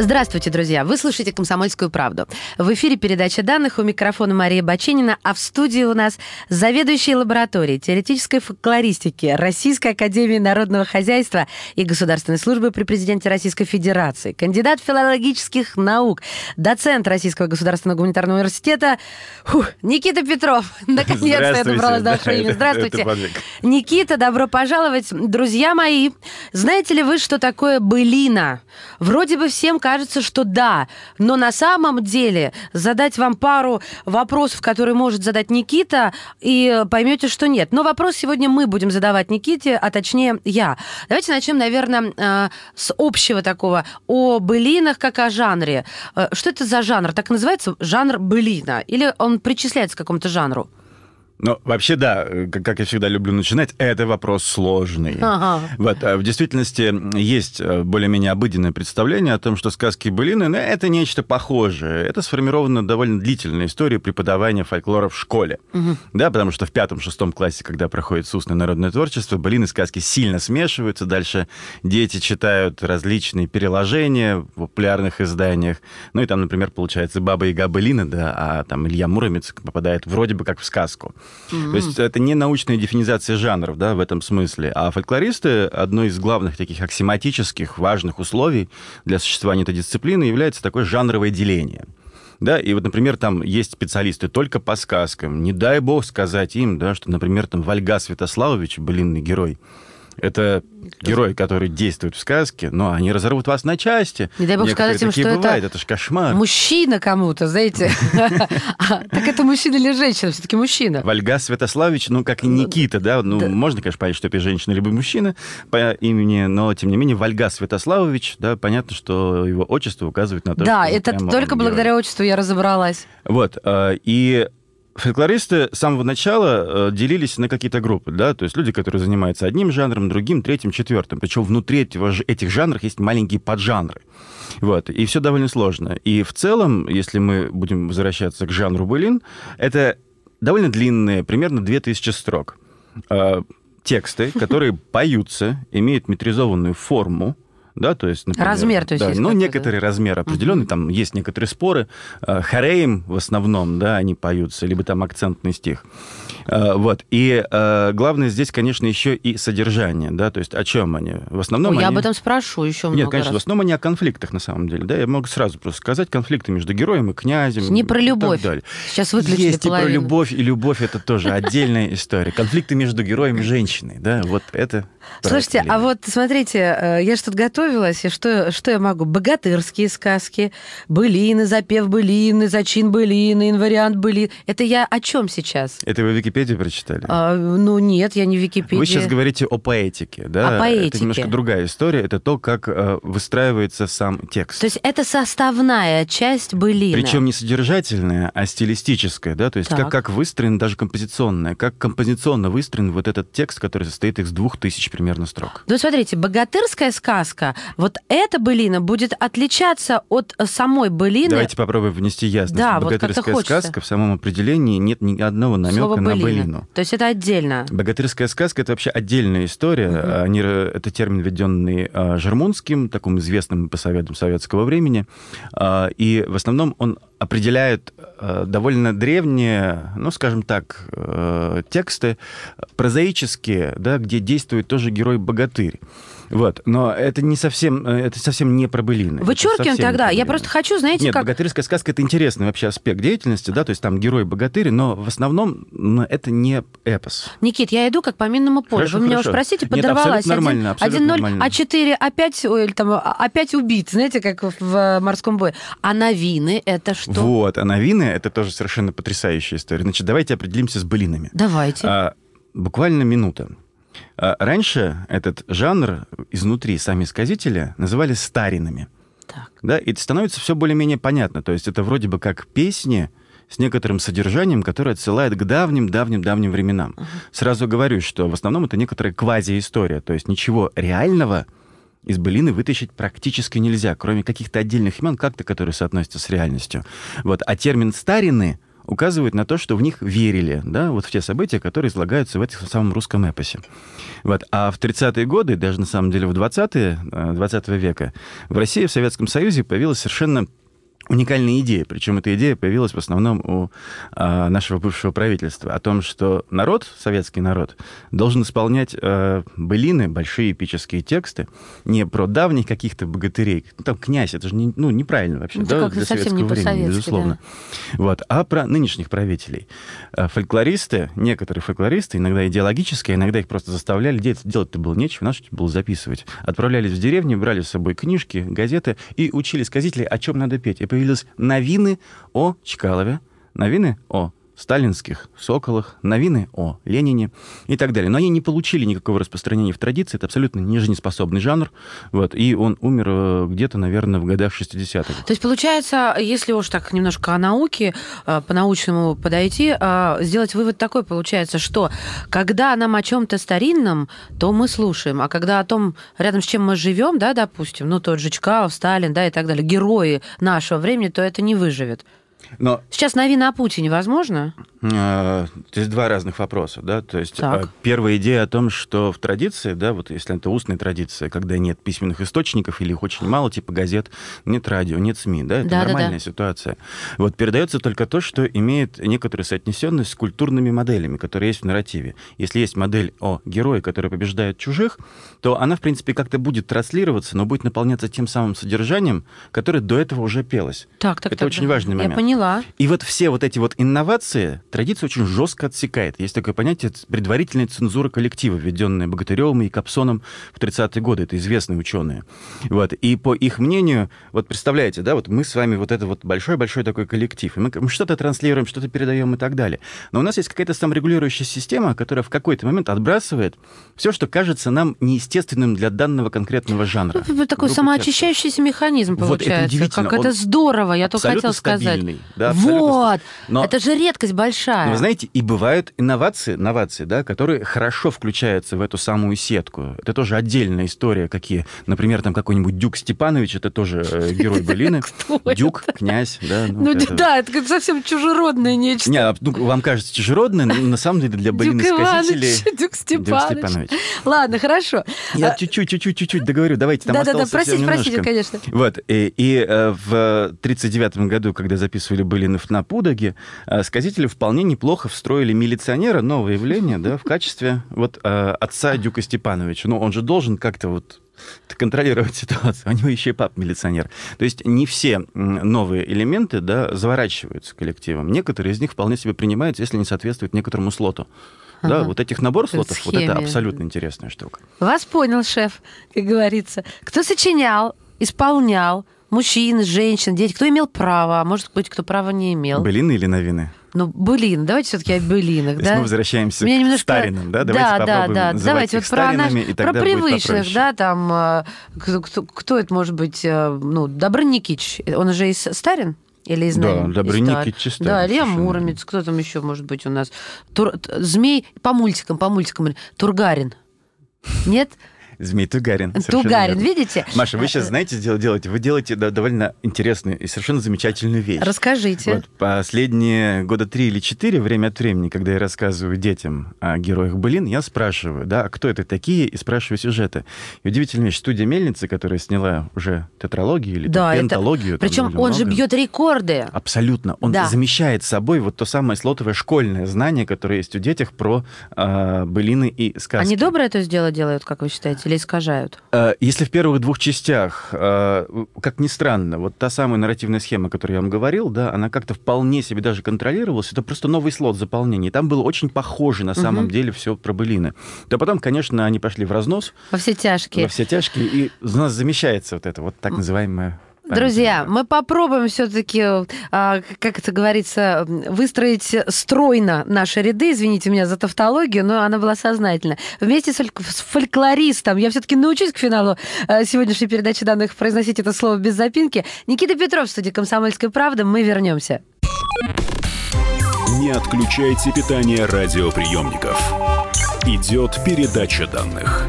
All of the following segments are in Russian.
Здравствуйте, друзья! Вы слушаете «Комсомольскую правду». В эфире передача данных у микрофона Мария Баченина, а в студии у нас заведующий лабораторией теоретической фольклористики Российской Академии Народного Хозяйства и Государственной службы при президенте Российской Федерации, кандидат филологических наук, доцент Российского государственного гуманитарного университета фух, Никита Петров. Наконец-то я добралась до вашего имени. Здравствуйте. Никита, добро пожаловать. Друзья мои, знаете ли вы, что такое былина? Вроде бы всем кажется, что да, но на самом деле задать вам пару вопросов, которые может задать Никита, и поймете, что нет. Но вопрос сегодня мы будем задавать Никите, а точнее я. Давайте начнем, наверное, э, с общего такого о былинах как о жанре. Э, что это за жанр? Так называется жанр былина? Или он причисляется к какому-то жанру? Ну, вообще, да, как я всегда люблю начинать, это вопрос сложный. Ага. Вот, а в действительности есть э, более-менее обыденное представление о том, что сказки былины ну, это нечто похожее. Это сформирована довольно длительная история преподавания фольклора в школе. Угу. Да, потому что в пятом-шестом классе, когда проходит устное народное творчество, былины и сказки сильно смешиваются. Дальше дети читают различные переложения в популярных изданиях. Ну и там, например, получается «Баба Яга былина», да, а там Илья Муромец попадает вроде бы как в сказку. Mm-hmm. То есть это не научная дефинизация жанров, да, в этом смысле. А фольклористы, одно из главных таких аксиоматических важных условий для существования этой дисциплины является такое жанровое деление. Да, и вот, например, там есть специалисты только по сказкам. Не дай бог сказать им, да, что, например, там Вальга Святославович, блинный герой, это герой, который действует в сказке, но они разорвут вас на части. Не дай бог сказать им, что бывает, это, это ж кошмар. Мужчина кому-то, знаете. А, так это мужчина или женщина? Все-таки мужчина. Вальга Святославич, ну, как и Никита, да, ну, можно, конечно, понять, что это женщина либо мужчина по имени, но, тем не менее, Вальга Святославович, да, понятно, что его отчество указывает на то, да, что... Да, это только благодаря отчеству я разобралась. Вот, а, и фольклористы с самого начала э, делились на какие-то группы, да, то есть люди, которые занимаются одним жанром, другим, третьим, четвертым. Причем внутри этого, этих жанров есть маленькие поджанры. Вот, и все довольно сложно. И в целом, если мы будем возвращаться к жанру былин, это довольно длинные, примерно 2000 строк. Э, тексты, которые поются, имеют метризованную форму, да, то есть, например, размер, то есть, да, ну некоторый да? размер определенный, угу. там есть некоторые споры, э, хареем в основном, да, они поются, либо там акцентный стих, вот, и э, главное здесь, конечно, еще и содержание, да, то есть о чем они, в основном Ой, они... я об этом спрошу еще много Нет, конечно, раз. в основном они о конфликтах на самом деле, да, я могу сразу просто сказать конфликты между героем и князем. Не про любовь. Сейчас выключили Есть половину. и про любовь, и любовь это тоже отдельная история. Конфликты между героем и женщиной, да, вот это. Слушайте, а вот смотрите, я что-то готовилась, и что что, я могу? Богатырские сказки, былины, запев былины, зачин былины, инвариант былин. Это я о чем сейчас? Это вы в Википедии прочитали? А, ну нет, я не в Википедии. Вы сейчас говорите о поэтике, да? О поэтике. Это немножко другая история. Это то, как э, выстраивается сам текст. То есть это составная часть былины. Причем не содержательная, а стилистическая, да? То есть как, как выстроен даже композиционная, как композиционно выстроен вот этот текст, который состоит из двух тысяч примерно строк. Ну смотрите, богатырская сказка, вот эта былина будет отличаться от самой былины. Давайте попробуем внести ясность. Да, Богатырская вот сказка в самом определении нет ни одного намека Слово на былину. То есть это отдельно. Богатырская сказка это вообще отдельная история. Угу. Они, это термин, введенный а, Жермунским, таким известным по советам советского времени. А, и в основном он определяет довольно древние, ну, скажем так, тексты прозаические, да, где действует тоже герой-богатырь. Вот. Но это не совсем, э, это совсем не про былины. Вычеркиваем тогда. Я просто хочу, знаете, Нет, как... богатырская сказка — это интересный вообще аспект деятельности, да, то есть там герой-богатырь, но в основном это не эпос. Никит, я иду как по минному полю. Хорошо, Вы меня хорошо. уж простите, Нет, подорвалась. абсолютно нормально, абсолютно 1-0, А4 опять, или там, а, опять убит, знаете, как в морском бою. А новины — это что? Вот, а новины — это тоже совершенно потрясающая история. Значит, давайте определимся с былинами. Давайте. А, буквально минута. А раньше этот жанр изнутри сами сказители называли старинами. Так. Да, и это становится все более-менее понятно. То есть это вроде бы как песни с некоторым содержанием, которое отсылает к давним-давним-давним временам. Uh-huh. Сразу говорю, что в основном это некоторая квази-история. То есть ничего реального из былины вытащить практически нельзя, кроме каких-то отдельных имен, как-то, которые соотносятся с реальностью. Вот. А термин «старины» указывают на то, что в них верили, да, вот в те события, которые излагаются в этом самом русском эпосе. Вот. А в 30-е годы, даже на самом деле в 20-е, 20 э, века, в России, в Советском Союзе появилась совершенно уникальная идея, причем эта идея появилась в основном у а, нашего бывшего правительства, о том, что народ, советский народ, должен исполнять а, былины, большие эпические тексты, не про давних каких-то богатырей, ну, там князь, это же не, ну, неправильно вообще, это да, для советского не времени, безусловно. Да. Вот, а про нынешних правителей. А, фольклористы, некоторые фольклористы, иногда идеологические, иногда их просто заставляли делать, делать-то было нечего, надо что-то было записывать. Отправлялись в деревню, брали с собой книжки, газеты и учили сказителей, о чем надо петь. И появились новины о Чкалове, новины о сталинских соколах, новины о Ленине и так далее. Но они не получили никакого распространения в традиции, это абсолютно нежнеспособный жанр, вот, и он умер э, где-то, наверное, в годах 60-х. То есть, получается, если уж так немножко о науке, э, по-научному подойти, э, сделать вывод такой, получается, что когда нам о чем-то старинном, то мы слушаем, а когда о том, рядом с чем мы живем, да, допустим, ну, тот же Чкалов, Сталин, да, и так далее, герои нашего времени, то это не выживет. Но... Сейчас новина о Путине возможно? То есть два разных вопроса, да, то есть так. А, первая идея о том, что в традиции, да, вот если это устная традиция, когда нет письменных источников или их очень мало, типа газет, нет радио, нет СМИ, да, это да, нормальная да, да. ситуация. Вот передается только то, что имеет некоторую соотнесенность с культурными моделями, которые есть в нарративе. Если есть модель о герое, который побеждает чужих, то она, в принципе, как-то будет транслироваться, но будет наполняться тем самым содержанием, которое до этого уже пелось. Так, так, это так, очень да. важный момент. Я поняла. И вот все вот эти вот инновации традиция очень жестко отсекает. Есть такое понятие предварительной цензуры коллектива, введенная Богатыревым и Капсоном в 30-е годы. Это известные ученые. Вот. И по их мнению, вот представляете, да, вот мы с вами вот это вот большой-большой такой коллектив, и мы, мы что-то транслируем, что-то передаем и так далее. Но у нас есть какая-то саморегулирующая система, которая в какой-то момент отбрасывает все, что кажется нам неестественным для данного конкретного жанра. Ну, такой самоочищающийся механизм получается. Вот это удивительно. Как Он это здорово, я только хотел сказать. Да, вот, Но... это же редкость большая. Но вы знаете, и бывают инновации, инновации, да, которые хорошо включаются в эту самую сетку. Это тоже отдельная история, какие, например, там какой-нибудь Дюк Степанович, это тоже э, герой былины. Дюк, князь, да. Ну, ну да, это совсем чужеродное нечто. Не, а, ну, вам кажется чужеродное, но на самом деле для былины сказителей... Дюк Степанович. Ладно, хорошо. Я чуть-чуть, чуть-чуть, чуть-чуть договорю, давайте, там Да-да-да, простите, простите, конечно. Вот, и э, в 39 году, когда записывали былины на Пудаге, э, сказители вполне неплохо встроили милиционера, новое явление, да, в качестве вот э, отца Дюка Степановича. Ну, он же должен как-то вот контролировать ситуацию. У него еще и пап милиционер. То есть не все новые элементы да, заворачиваются коллективом. Некоторые из них вполне себе принимаются, если не соответствуют некоторому слоту. Ага. Да, вот этих набор слотов, вот это абсолютно интересная штука. Вас понял, шеф, как говорится. Кто сочинял, исполнял, мужчин, женщин, дети, кто имел право, а может быть, кто права не имел. Былины или новины? Ну, былин, давайте все-таки о былинах, да? мы возвращаемся Меня немножко... к старинам, да? Давайте да, да, да. Давайте вот про, наш... про привычных, да, там, э, кто, кто это может быть, э, ну, Добрыникич, он же из Старин? Или из Да, Добрыникич и Старин. Да, Илья Муромец, кто там еще может быть у нас? Тур... Змей, по мультикам, по мультикам, Тургарин. Нет? Змей Тугарин. Тугарин, видите? Маша, вы сейчас знаете, делаете? Вы делаете довольно интересную и совершенно замечательную вещь. Расскажите. Вот последние года три или четыре, время от времени, когда я рассказываю детям о героях былин, я спрашиваю, да, а кто это такие, и спрашиваю сюжеты. И удивительная вещь, студия «Мельница», которая сняла уже тетралогию или да, пенталогию. Это... Причем он много. же бьет рекорды. Абсолютно. Он да. замещает собой вот то самое слотовое школьное знание, которое есть у детях про э, былины и сказки. Они добро это дело делают, как вы считаете? Или искажают? Э, если в первых двух частях, э, как ни странно, вот та самая нарративная схема, о которой я вам говорил, да, она как-то вполне себе даже контролировалась, это просто новый слот заполнения. И там было очень похоже на самом угу. деле все про былины. То потом, конечно, они пошли в разнос. Во все тяжкие. Во все тяжкие, и у нас замещается вот это вот так называемое Друзья, мы попробуем все-таки, а, как это говорится, выстроить стройно наши ряды. Извините меня за тавтологию, но она была сознательна. Вместе с фольклористом, я все-таки научусь к финалу а, сегодняшней передачи данных произносить это слово без запинки. Никита Петров в студии «Комсомольской правды». Мы вернемся. Не отключайте питание радиоприемников. Идет передача данных.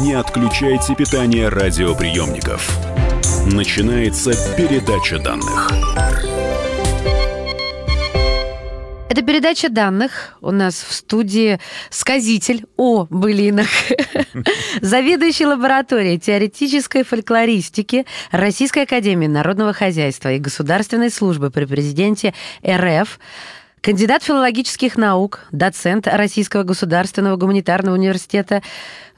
Не отключайте питание радиоприемников. Начинается передача данных. Это передача данных. У нас в студии сказитель о былинах, заведующий лабораторией теоретической фольклористики Российской академии народного хозяйства и государственной службы при президенте РФ кандидат филологических наук, доцент Российского государственного гуманитарного университета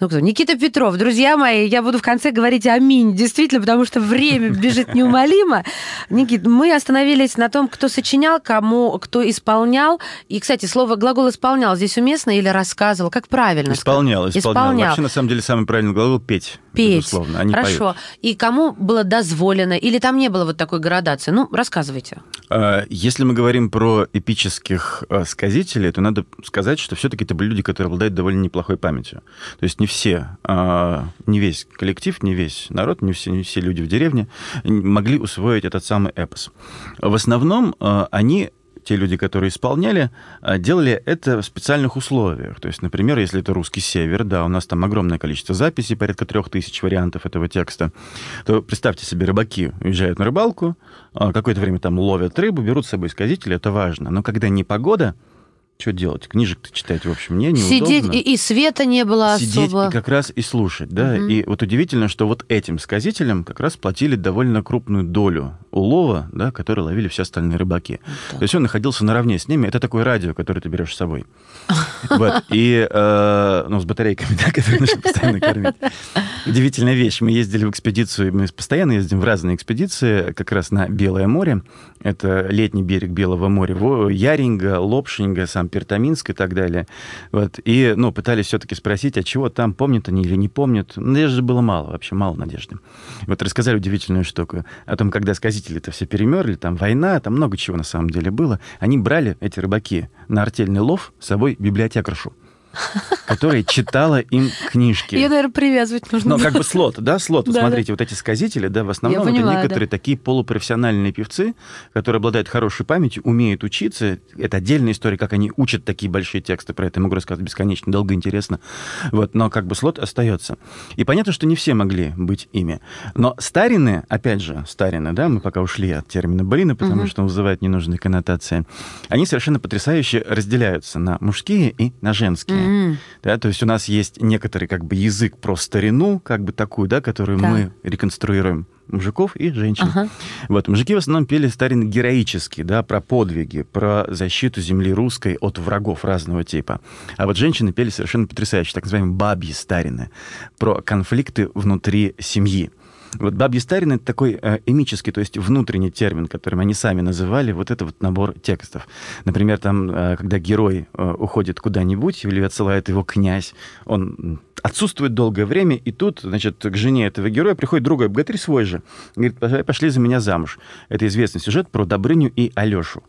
ну кто? Никита Петров. Друзья мои, я буду в конце говорить аминь, действительно, потому что время бежит неумолимо. Никит, мы остановились на том, кто сочинял, кому, кто исполнял. И, кстати, слово глагол исполнял здесь уместно или рассказывал? Как правильно? Исполнял, исполнял. исполнял. Вообще, на самом деле, самый правильный глагол петь. Петь. Безусловно. Они Хорошо. Поют. И кому было дозволено? Или там не было вот такой градации? Ну, рассказывайте. А, если мы говорим про эпических э, сказителей, то надо сказать, что все-таки это были люди, которые обладают довольно неплохой памятью. То есть не все, а, не весь коллектив, не весь народ, не все, не все люди в деревне могли усвоить этот самый эпос. В основном а, они те люди, которые исполняли, а, делали это в специальных условиях. То есть, например, если это русский север, да, у нас там огромное количество записей, порядка трех тысяч вариантов этого текста, то представьте себе, рыбаки уезжают на рыбалку, какое-то время там ловят рыбу, берут с собой сказители, это важно. Но когда непогода, что делать? Книжек-то читать, в общем, мне неудобно. Сидеть, и, и света не было Сидеть особо. и как раз и слушать, да. Угу. И вот удивительно, что вот этим сказителям как раз платили довольно крупную долю улова, да, который ловили все остальные рыбаки. Да. То есть он находился наравне с ними. Это такое радио, которое ты берешь с собой. Вот. И, э, ну, с батарейками, да, которые нужно постоянно кормить. Удивительная вещь. Мы ездили в экспедицию, мы постоянно ездим в разные экспедиции, как раз на Белое море. Это летний берег Белого моря. Яринга, Лопшинга, сам Пертаминск и так далее. Вот. И, ну, пытались все-таки спросить, а чего там, помнят они или не помнят. Надежды было мало, вообще мало надежды. Вот рассказали удивительную штуку о том, когда сказители это все перемерли, там война, там много чего на самом деле было. Они брали, эти рыбаки, на артельный лов с собой библиотекаршу которая читала им книжки. Ее, наверное, привязывать нужно. Ну, как бы слот, да, слот. Да, Смотрите, да. вот эти сказители, да, в основном это некоторые да. такие полупрофессиональные певцы, которые обладают хорошей памятью, умеют учиться. Это отдельная история, как они учат такие большие тексты. Про это я могу рассказывать бесконечно долго, интересно. Вот, но как бы слот остается. И понятно, что не все могли быть ими. Но старины, опять же, старины, да, мы пока ушли от термина блина, потому угу. что он вызывает ненужные коннотации, они совершенно потрясающе разделяются на мужские и на женские. Mm. Да, то есть у нас есть некоторый как бы язык про старину, как бы такую, да, которую да. мы реконструируем мужиков и женщин. Ага. Вот, мужики в основном пели старины героические, да, про подвиги, про защиту земли русской от врагов разного типа. А вот женщины пели совершенно потрясающе, так называемые бабьи старины, про конфликты внутри семьи. Вот бабьи старины — это такой э, эмический, то есть внутренний термин, которым они сами называли вот это вот набор текстов. Например, там, э, когда герой э, уходит куда-нибудь или отсылает его князь, он отсутствует долгое время, и тут, значит, к жене этого героя приходит другой богатырь свой же. Говорит, пошли за меня замуж. Это известный сюжет про Добрыню и Алешу.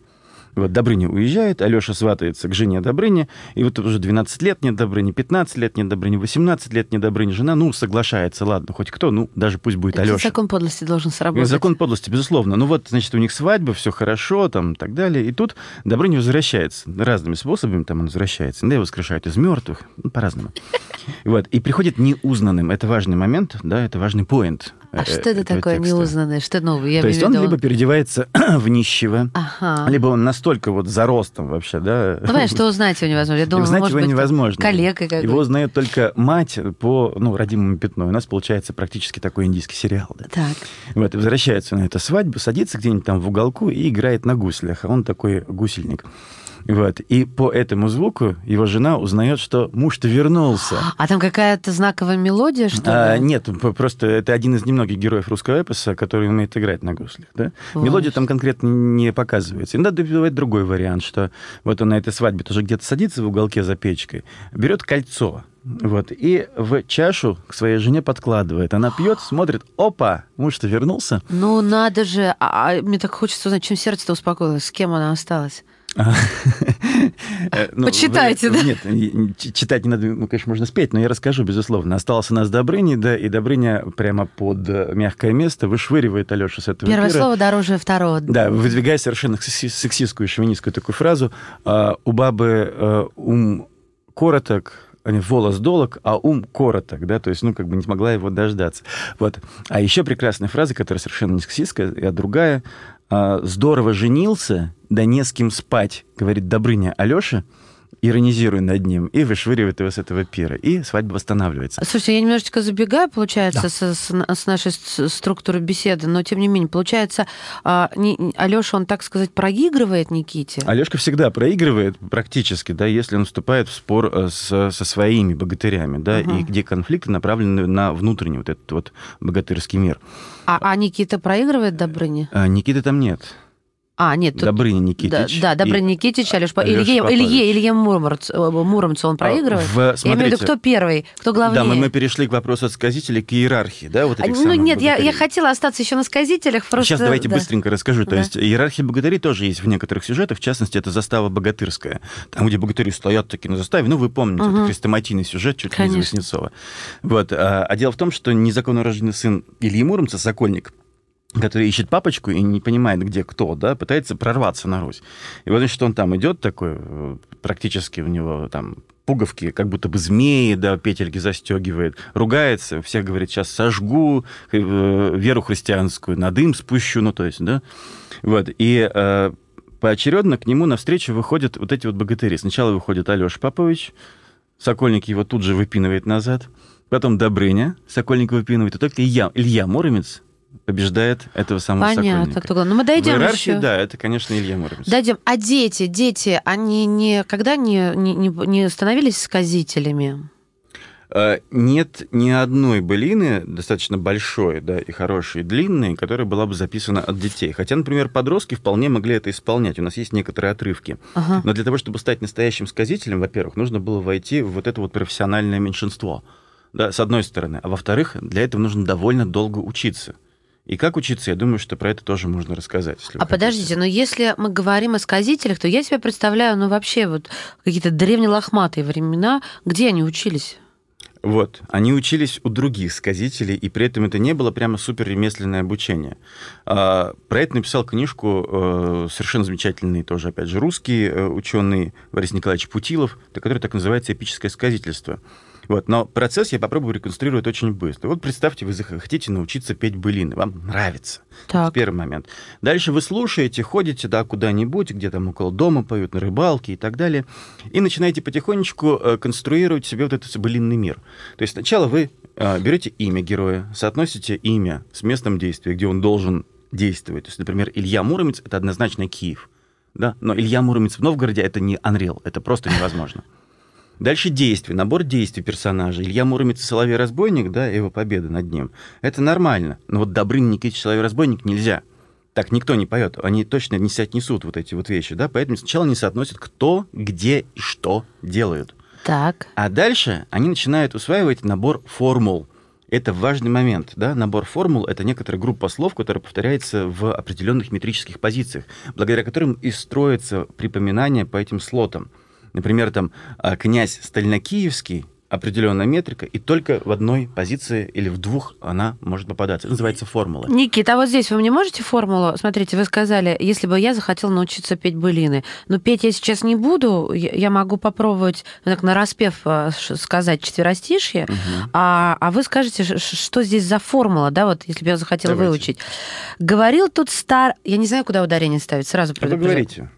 Вот Добрыня уезжает, Алеша сватается к жене Добрыни, и вот уже 12 лет нет Добрыни, 15 лет нет Добрыни, 18 лет нет Добрыни. Жена, ну, соглашается, ладно, хоть кто, ну, даже пусть будет Алеша. закон подлости должен сработать. Закон подлости, безусловно. Ну вот, значит, у них свадьба, все хорошо, там, и так далее. И тут Добрыня возвращается разными способами, там он возвращается. Да, его воскрешают из мертвых, ну, по-разному. Вот, и приходит неузнанным. Это важный момент, да, это важный поинт. А э, что это такое текста. неузнанное? Что новое? Я То есть он либо переодевается в нищего, ага. либо он настолько вот заростом вообще, да. Ну, понятно, что узнать его невозможно. Я думаю, узнать может его быть, невозможно. Коллега какой Его узнает только мать по ну, родимому пятну. У нас получается практически такой индийский сериал. Да. Так. Вот, и возвращается на эту свадьбу, садится где-нибудь там в уголку и играет на гуслях. А он такой гусельник. Вот. И по этому звуку его жена узнает, что муж-то вернулся. А там какая-то знаковая мелодия, что ли? А, нет, просто это один из немногих героев русского эпоса, который умеет играть на гуслях. Да? Вот. Мелодия там конкретно не показывается. Иногда бывает другой вариант, что вот он на этой свадьбе тоже где-то садится в уголке за печкой, берет кольцо, вот, и в чашу к своей жене подкладывает. Она пьет, смотрит, опа, муж-то вернулся. Ну, надо же. А, а мне так хочется узнать, чем сердце-то успокоилось, с кем она осталась. Э, ну, Почитайте, да? Нет, читать не надо, ну, конечно, можно спеть, но я расскажу, безусловно. Остался у нас Добрыня, да, и Добрыня прямо под э, мягкое место вышвыривает Алешу с этого Первое слово дороже второго. Да, выдвигая совершенно секси- сексистскую, шовинистскую такую фразу. а, У бабы э, ум короток, а волос долог, а ум короток, да, то есть, ну, как бы не смогла его дождаться. Вот. А еще прекрасная фраза, которая совершенно не сексистская, а другая. А, «Здорово женился, да не с кем спать», говорит Добрыня Алёша, иронизируя над ним, и вышвыривает его с этого пира. И свадьба восстанавливается. Слушайте, я немножечко забегаю, получается, с, с- с нашей структуры беседы, но тем не менее, получается, а, не- Алёша, он, так сказать, проигрывает Никите. Алешка всегда проигрывает практически, да, если он вступает в спор э, с- со своими богатырями, да, Ага. и где конфликты направлены на внутренний вот этот вот богатырский мир. А, а Никита проигрывает Добрыне? А Никиты там нет. А, нет, тут... Добрыня Да, Никитич. да, Добрыня и- Никитич, Алёш, По- Илье, Попович. Илье, Илье Муромец, э, Муромцу он проигрывает? В- Я имею в виду, смотрите, кто первый, кто главнее? Да, мы, мы перешли к вопросу от сказителей к иерархии, да, вот А, этих ну самых нет, я, я хотела остаться еще на сказителях. Просто, Сейчас давайте да. быстренько расскажу. То Да. есть иерархия богатырей тоже есть в некоторых сюжетах. В частности, это застава богатырская. Там, где богатыри стоят таки на заставе. Ну, вы помните, Мгм. это хрестоматийный сюжет чуть ли не из. Васнецова. Вот. А, а дело в том, что незаконно рожденный сын Ильи Муромца, Сокольник, который ищет папочку и не понимает, где кто, да, пытается прорваться на Русь. И вот, значит, он там идет такой, э, практически у него там пуговки, как будто бы змеи, да, петельки застегивает, ругается, всех говорит, сейчас сожгу э, веру христианскую, на дым спущу, ну, то есть, да, вот, и э, поочередно к нему навстречу выходят вот эти вот богатыри. Сначала выходит Алеша Попович, Сокольник его тут же выпинывает назад, потом Добрыня, Сокольник выпинывает, и только Илья, Илья Муромец побеждает этого самого Понятно, Сокольника. кто главный. Ну, мы В дойдем иерархии, еще. да, это, конечно, Илья Муромец. Дойдем. А дети, дети, они никогда не, не, не, становились сказителями? Э, Нет ни одной былины, достаточно большой, да, и хорошей, и длинной, которая была бы записана от детей. Хотя, например, подростки вполне могли это исполнять. У нас есть некоторые отрывки. Ага. Но для того, чтобы стать настоящим сказителем, во-первых, нужно было войти в вот это вот профессиональное меньшинство. Да, с одной стороны. А во-вторых, для этого нужно довольно долго учиться. И как учиться, я думаю, что про это тоже можно рассказать. А подождите, но если мы говорим о сказителях, то я себе представляю, ну вообще вот какие-то древнелохматые времена, где они учились? Вот, они учились у других сказителей, и при этом это не было прямо супер ремесленное обучение. А, Про это написал книжку э, совершенно замечательный тоже, опять же, русский э, ученый Борис Николаевич Путилов, который так называется «Эпическое сказительство». Вот, но процесс я попробую реконструировать очень быстро. Вот представьте, вы хотите научиться петь былины, вам нравится. Так. Это первый момент. Дальше вы слушаете, ходите да, куда-нибудь, где там около дома поют, на рыбалке и так далее, и начинаете потихонечку э, конструировать себе вот этот былинный мир. То есть сначала вы э, берете имя героя, соотносите имя с местом действия, где он должен действовать. То есть, например, Илья Муромец — это однозначно Киев. Да? Но Илья Муромец в Новгороде — это не Unreal, это просто невозможно. Дальше действие, набор действий персонажа. Илья Муромец и Соловей-разбойник, да, его победа над ним. Это нормально. Но вот Добрын Никитич Соловей-разбойник нельзя. Так никто не поет. Они точно не соотнесут вот эти вот вещи, да, поэтому сначала они соотносят, кто, где и что делают. Так. А дальше они начинают усваивать набор формул. Это важный момент, да, набор формул — это некоторая группа слов, которая повторяется в определенных метрических позициях, благодаря которым и строится припоминание по этим слотам. Например, там а, князь Стальнокиевский, определенная метрика, и только в одной позиции или в двух она может попадаться. Это называется формула. Никита, а вот здесь вы мне можете формулу? Смотрите, вы сказали, если бы я захотела научиться петь былины. Но петь я сейчас не буду, я могу попробовать так на распев сказать четверостишье, а, а вы скажете, что здесь за формула, да, вот если бы я захотела Давайте. выучить. Говорил тут стар... Я не знаю, куда ударение ставить, сразу А Вы предупреждаю. говорите.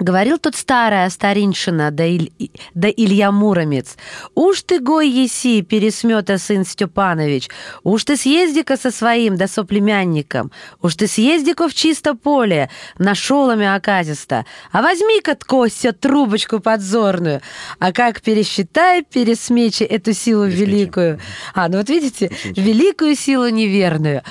Говорил тот старая стариншина, да, Иль... да Илья Муромец. «Уж ты гой еси, пересмета сын Степанович, уж ты съезди-ка со своим, да соплемянником, уж ты съезди-ка в чисто поле, на шоломе оказисто, а возьми-ка, Костя, трубочку подзорную, а как пересчитай, пересмечи эту силу великую». А, ну вот видите, великую силу неверную.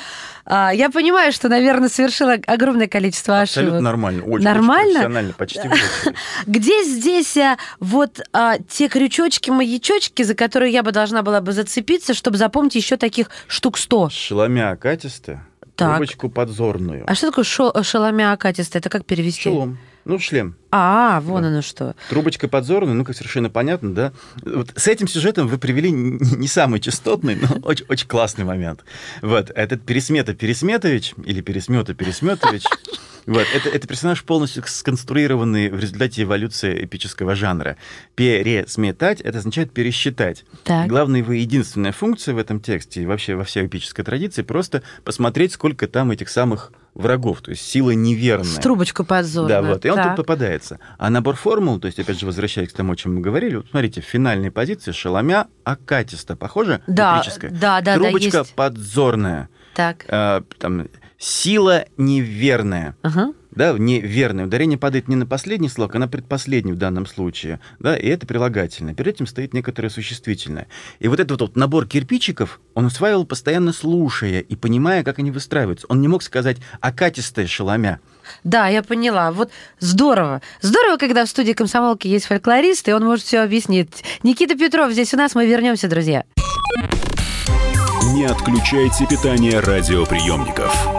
А, я понимаю, что, наверное, совершила огромное количество ошибок. Абсолютно нормально. Очень, нормально? Очень профессионально, почти. Где здесь а, вот а, те крючочки, маячочки, за которые я бы должна была бы зацепиться, чтобы запомнить еще таких штук сто? Шеломя окатистая, трубочку подзорную. А что такое шо- шеломя окатистая? Это как перевести? Шелом. Ну, шлем. А, вон да. оно что. Трубочка подзорная, ну, как совершенно понятно, да. Вот с этим сюжетом вы привели не самый частотный, но очень, очень классный момент. Вот, этот Пересмета Пересметович, или Пересмета Пересметович, вот, это, это персонаж полностью сконструированный в результате эволюции эпического жанра. Пересметать — это означает пересчитать. Так. Главная его единственная функция в этом тексте и вообще во всей эпической традиции — просто посмотреть, сколько там этих самых врагов, то есть сила неверная. С трубочкой подзорной. Да, вот, и он так. тут попадается. А набор формул, то есть, опять же, возвращаясь к тому, о чем мы говорили, вот смотрите, в финальной позиции шеломя акатиста, похоже? Да, да, да, Трубочка да, есть. подзорная. Так. Э, там, сила неверная. Ага да, неверное. Ударение падает не на последний слог, а на предпоследний в данном случае, да, и это прилагательное. Перед этим стоит некоторое существительное. И вот этот вот набор кирпичиков он усваивал постоянно слушая и понимая, как они выстраиваются. Он не мог сказать «окатистая шеломя». Да, я поняла. Вот здорово. Здорово, когда в студии комсомолки есть фольклорист, и он может все объяснить. Никита Петров здесь у нас, мы вернемся, друзья. Не отключайте питание радиоприемников.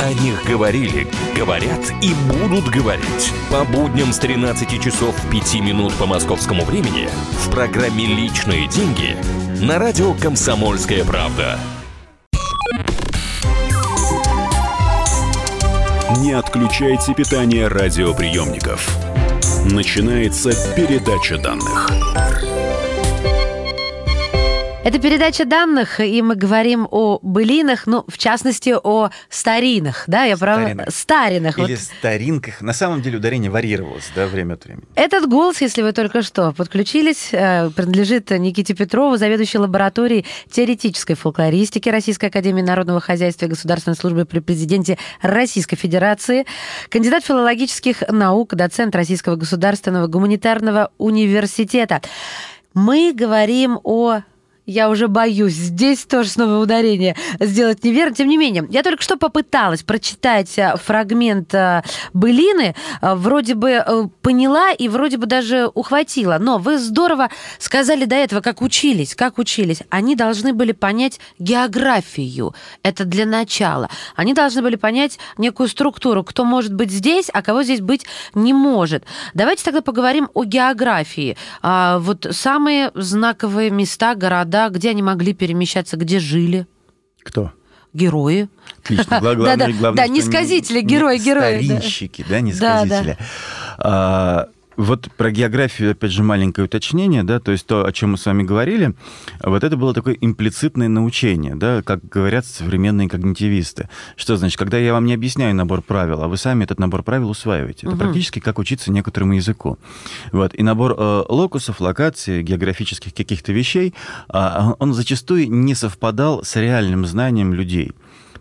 О них говорили, говорят и будут говорить. По будням с 13 часов 5 минут по московскому времени в программе «Личные деньги» на радио «Комсомольская правда». Не отключайте питание радиоприемников. Начинается передача данных. Это передача данных, и мы говорим о былинах, ну, в частности, о старинах, да, я? Старинах. Старинах. Или вот. старинках. На самом деле ударение варьировалось, да, время от времени. Этот голос, если вы только что подключились, э, принадлежит Никите Петрову, заведующей лабораторией теоретической фолклористики Российской Академии Народного Хозяйства и Государственной службы при президенте Российской Федерации, кандидат филологических наук, доцент Российского государственного гуманитарного университета. Мы говорим о я уже боюсь. Здесь тоже снова ударение сделать неверно. Тем не менее, я только что попыталась прочитать э, фрагмент э, былины. Э, вроде бы поняла и вроде бы даже ухватила. Но вы здорово сказали до этого, как учились. Как учились. Они должны были понять географию. Это для начала. Они должны были понять некую структуру. Кто может быть здесь, а кого здесь быть не может. Давайте тогда поговорим о географии. А, вот самые знаковые места, города, города, где они могли перемещаться, где жили? Кто? Герои. Отлично. Главное, да, да, главное, да, не сказители, герои, герои. Старинщики, да, не сказители. Вот про географию, опять же, маленькое уточнение, да, то есть то, о чем мы с вами говорили, вот это было такое имплицитное научение, да, как говорят современные когнитивисты. Что значит, когда я вам не объясняю набор правил, а вы сами этот набор правил усваиваете. Это угу. практически как учиться некоторому языку. Вот. И набор э, локусов, локаций, географических каких-то вещей, э, он зачастую не совпадал с реальным знанием людей.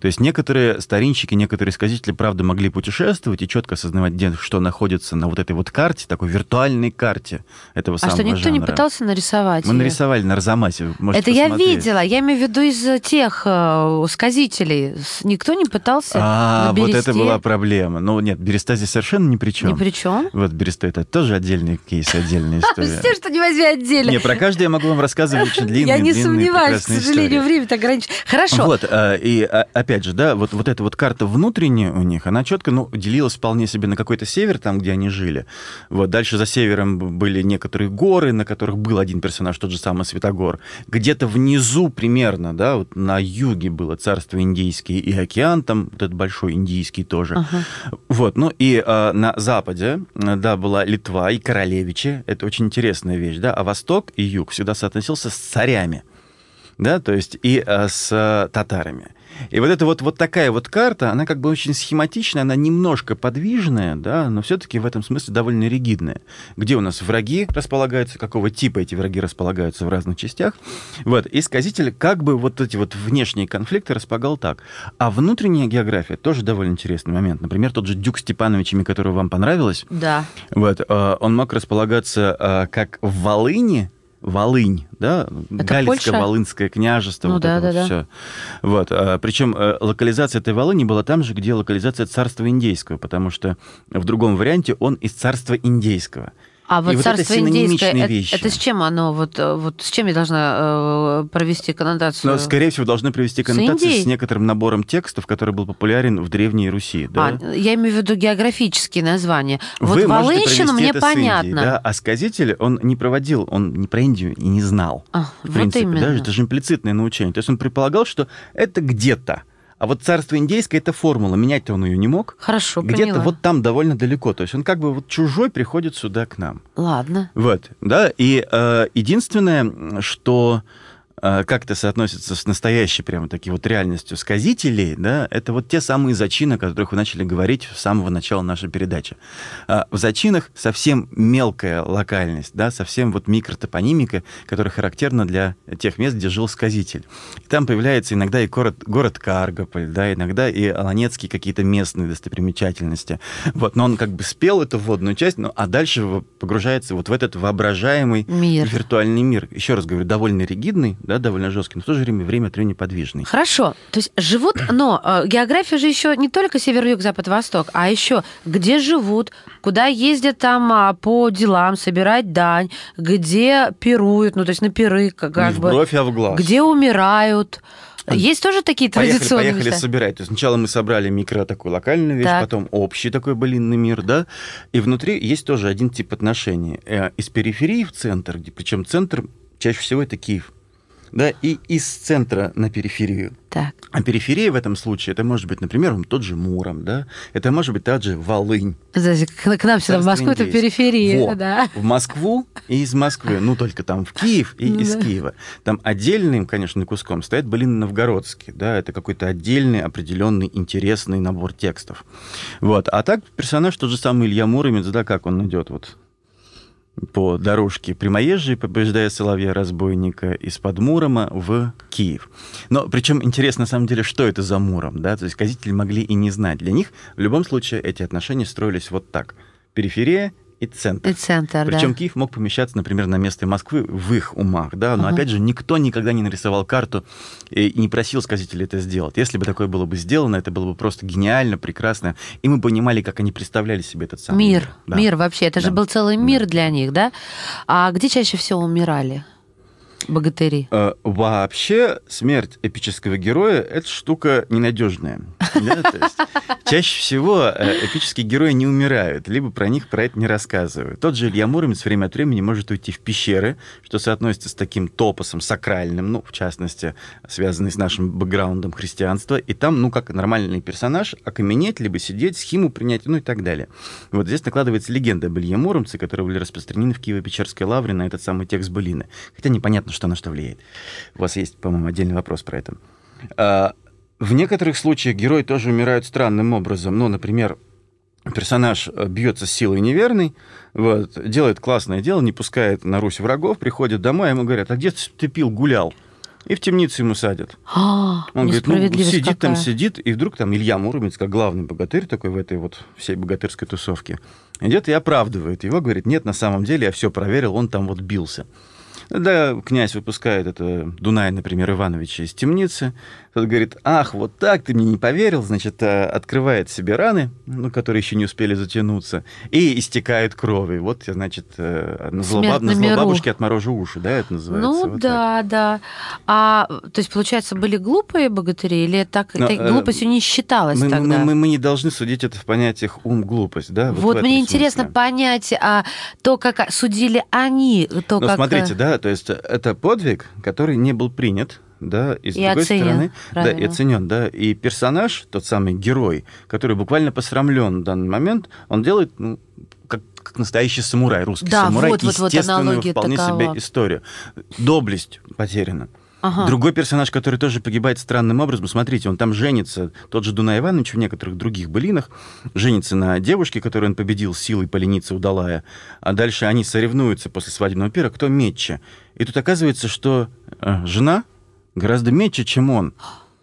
То есть некоторые старинщики, некоторые сказители, правда, могли путешествовать и четко осознавать, где что находится на вот этой вот карте, такой виртуальной карте этого а самого А что, никто жанра. не пытался нарисовать? Мы ее? нарисовали на Арзамасе. Это я видела. Я имею в виду из тех э, сказителей. Никто не пытался А, вот это была проблема. Ну, нет, Береста здесь совершенно ни при чем. Ни при чем? Вот Береста это тоже отдельный кейс, отдельная история. Все, что не возьми отдельно. Не, про каждый я могу вам рассказывать очень длинные, Я не сожалею, к сожалению, время так ограничено. Хорошо. Вот, э, и опять опять же, да, вот, вот эта вот карта внутренняя у них, она четко, ну, делилась вполне себе на какой-то север, там, где они жили. Вот дальше за севером были некоторые горы, на которых был один персонаж, тот же самый Святогор. Где-то внизу примерно, да, вот на юге было царство индийское и океан, там вот этот большой индийский тоже. Ага. Вот, ну и э, на западе, да, была Литва и королевичи. Это очень интересная вещь, да. А восток и юг всегда соотносился с царями да, то есть и э, с татарами. И вот эта вот, вот такая вот карта, она как бы очень схематичная, она немножко подвижная, да, но все-таки в этом смысле довольно ригидная. Где у нас враги располагаются, какого типа эти враги располагаются в разных частях. Вот, и сказитель как бы вот эти вот внешние конфликты располагал так. А внутренняя география тоже довольно интересный момент. Например, тот же Дюк Степанович, имя которого вам понравилось. Да. Вот, э, он мог располагаться э, как в Волыни, Волынь, да, Галицко-Волынское княжество, ну, вот да, это да, вот да. все. Вот. А, причем э, локализация этой Волыни была там же, где локализация царства индейского, потому что в другом варианте он из царства индейского. А вот и царство вот индейское, это, это с чем оно, вот, э, вот с чем я должна э, провести коннотацию? Ну, скорее всего, должны провести коннотацию с, с некоторым набором текстов, который был популярен в Древней Руси. Да? А, я имею в виду географические названия. Вы вот Волынщина мне понятно. Индии, да? А сказитель, он не проводил, он не про Индию и не знал. А, в вот принципе, именно. Да? Это же имплицитное научение. То есть он предполагал, что это где-то. А вот царство индейское это формула, менять-то он ее не мог. Хорошо, Где-то вот там довольно далеко. То есть он как бы вот чужой приходит сюда к нам. Ладно. Вот, да. И э, единственное, что как это соотносится с настоящей прямо таки вот реальностью сказителей, да, это вот те самые зачины, о которых вы начали говорить с самого начала нашей передачи. А, в зачинах совсем мелкая локальность, да, совсем вот микротопонимика, которая характерна для тех мест, где жил сказитель. Там появляется иногда и город, город Каргополь, да, иногда и Аланецкие какие-то местные достопримечательности. Вот, но он как бы спел эту водную часть, ну, а дальше погружается вот в этот воображаемый мир. виртуальный мир. Еще раз говорю, довольно ригидный, да, довольно жесткий, но в то же время время от времени подвижный. Хорошо. То есть живут, но э, география же еще не только север, юг, запад, восток, а еще где живут, куда ездят там а, по делам, собирать дань, где пируют, ну то есть на пиры, как, не бы. в бровь, а в глаз. Где умирают. Есть тоже такие поехали, традиционные Поехали места? собирать. То есть сначала мы собрали микро такую локальную вещь, так. потом общий такой былинный мир, да, и внутри есть тоже один тип отношений. Э, из периферии в центр, причем центр чаще всего это Киев да, и из центра на периферию. Так. А периферия в этом случае, это может быть, например, тот же Муром, да, это может быть та же Волынь. К, к нам сюда, в Москву, это периферия, Во, да. В Москву и из Москвы, ну, только там в Киев и ну, из да. Киева. Там отдельным, конечно, куском стоит Блин Новгородский, да, это какой-то отдельный, определенный, интересный набор текстов. Вот, а так персонаж тот же самый Илья Муромец, да, как он идет вот по дорожке прямоезжей, побеждая соловья-разбойника из-под Мурома в Киев. Но причем интересно на самом деле, что это за Муром, да, то есть казители могли и не знать. Для них в любом случае эти отношения строились вот так. Периферия и центр. И центр, Причем да. Киев мог помещаться, например, на место Москвы в их умах, да, но uh-huh. опять же никто никогда не нарисовал карту и не просил сказителей это сделать. Если бы такое было бы сделано, это было бы просто гениально, прекрасно, и мы понимали, как они представляли себе этот самый мир. Мир, да. мир вообще, это да. же был целый мир да. для них, да? А где чаще всего умирали? Богатыри? Э, вообще смерть эпического героя — это штука ненадежная. чаще всего э, эпические герои не умирают, либо про них про это не рассказывают. Тот же Илья Муромец время от времени может уйти в пещеры, что соотносится с таким топосом сакральным, ну, в частности, связанный с нашим бэкграундом христианства, и там, ну, как нормальный персонаж, окаменеть, либо сидеть, схему принять, ну и так далее. Вот здесь накладывается легенда об Илье Муромце, которые были распространены в Киево-Печерской лавре на этот самый текст Былины. Хотя непонятно, что на что влияет. У вас есть, по-моему, отдельный вопрос про это. А, в некоторых случаях герои тоже умирают странным образом. Ну, например, персонаж э, бьется с силой неверной, вот, делает классное дело, не пускает на Русь врагов, приходит домой, а ему говорят, а где ты пил, гулял? И в темницу ему садят. А, Он говорит, ну, сидит какая. там, сидит, и вдруг там Илья Муромец, как главный богатырь такой в этой вот всей богатырской тусовке, идет и оправдывает его, говорит, нет, на самом деле я все проверил, он там вот бился. Да, князь выпускает это Дунай, например, Ивановича из темницы. Тот говорит, ах, вот так ты мне не поверил, значит, э, открывает себе раны, ну, которые еще не успели затянуться, и истекает кровью. Вот, значит, э, на, злобаб... на злобабушке отморожу уши, да, это называется? Ну, вот да, так. да. А, то есть, получается, были глупые богатыри, или так, Но, это, глупостью не считалось мы, тогда? Мы, мы, мы не должны судить это в понятиях ум-глупость, да? Вот, вот мне интересно смысле. понять, а, то, как судили они, то, Но как... смотрите, да, то есть это подвиг, который не был принят, да, и с и другой оценен, стороны, правильно. да, и оценен, да, и персонаж, тот самый герой, который буквально посрамлен в данный момент, он делает, ну, как, как настоящий самурай, русский Да, самурай, вот, вот, вот, естественную аналогия вполне такова. себе историю. Доблесть потеряна. Ага. Другой персонаж, который тоже погибает странным образом, смотрите, он там женится, тот же Дунай Иванович в некоторых других былинах, женится на девушке, которую он победил силой поленицы удалая, а дальше они соревнуются после свадебного пира, кто метче. И тут оказывается, что э, жена гораздо метче, чем он.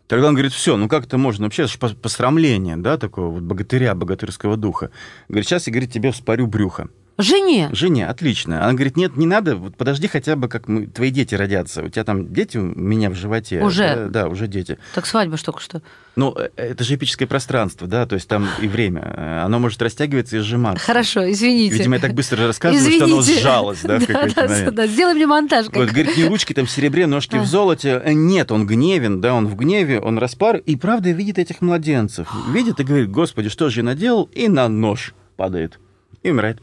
Тогда он говорит, все, ну как это можно вообще, это ж посрамление, да, такого вот богатыря, богатырского духа. Говорит, сейчас я, говорит, тебе вспорю брюхо. Жене? Жене, отлично. Она говорит, нет, не надо, вот подожди хотя бы, как мы, твои дети родятся. У тебя там дети у меня в животе. Уже? Да, да уже дети. Так свадьба ж только что. Ну, э, это же эпическое пространство, да, то есть там и время. Э, Оно может растягиваться и сжиматься. Хорошо, извините. Видимо, я так быстро рассказываю, Извините. что оно сжалось, да, в какой-то да, момент. да, сделай мне монтаж. Вот, говорит, не ручки там в серебре, ножки в золоте. Э, Нет, он гневен, да, он в гневе, он распар, и правда видит этих младенцев. Видит и говорит, господи, что же я наделал? И на нож падает. И умирает.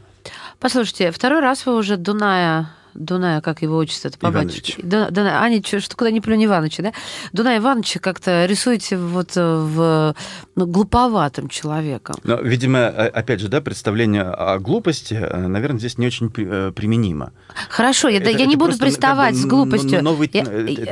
Послушайте, второй раз вы уже Дуная Дуная, как его отчество-то по Иванович. батюшке? Дуна- Дуна- Аня, что куда не плюнь Ивановича, да? Дуная Ивановича как-то рисуете вот э, в ну, глуповатым человеком. Но, видимо, опять же, да, представление о глупости, э, наверное, здесь не очень э, применимо. Хорошо, я, Это- я не это буду просто, приставать как бы, с глупостью. н- Новый, Я-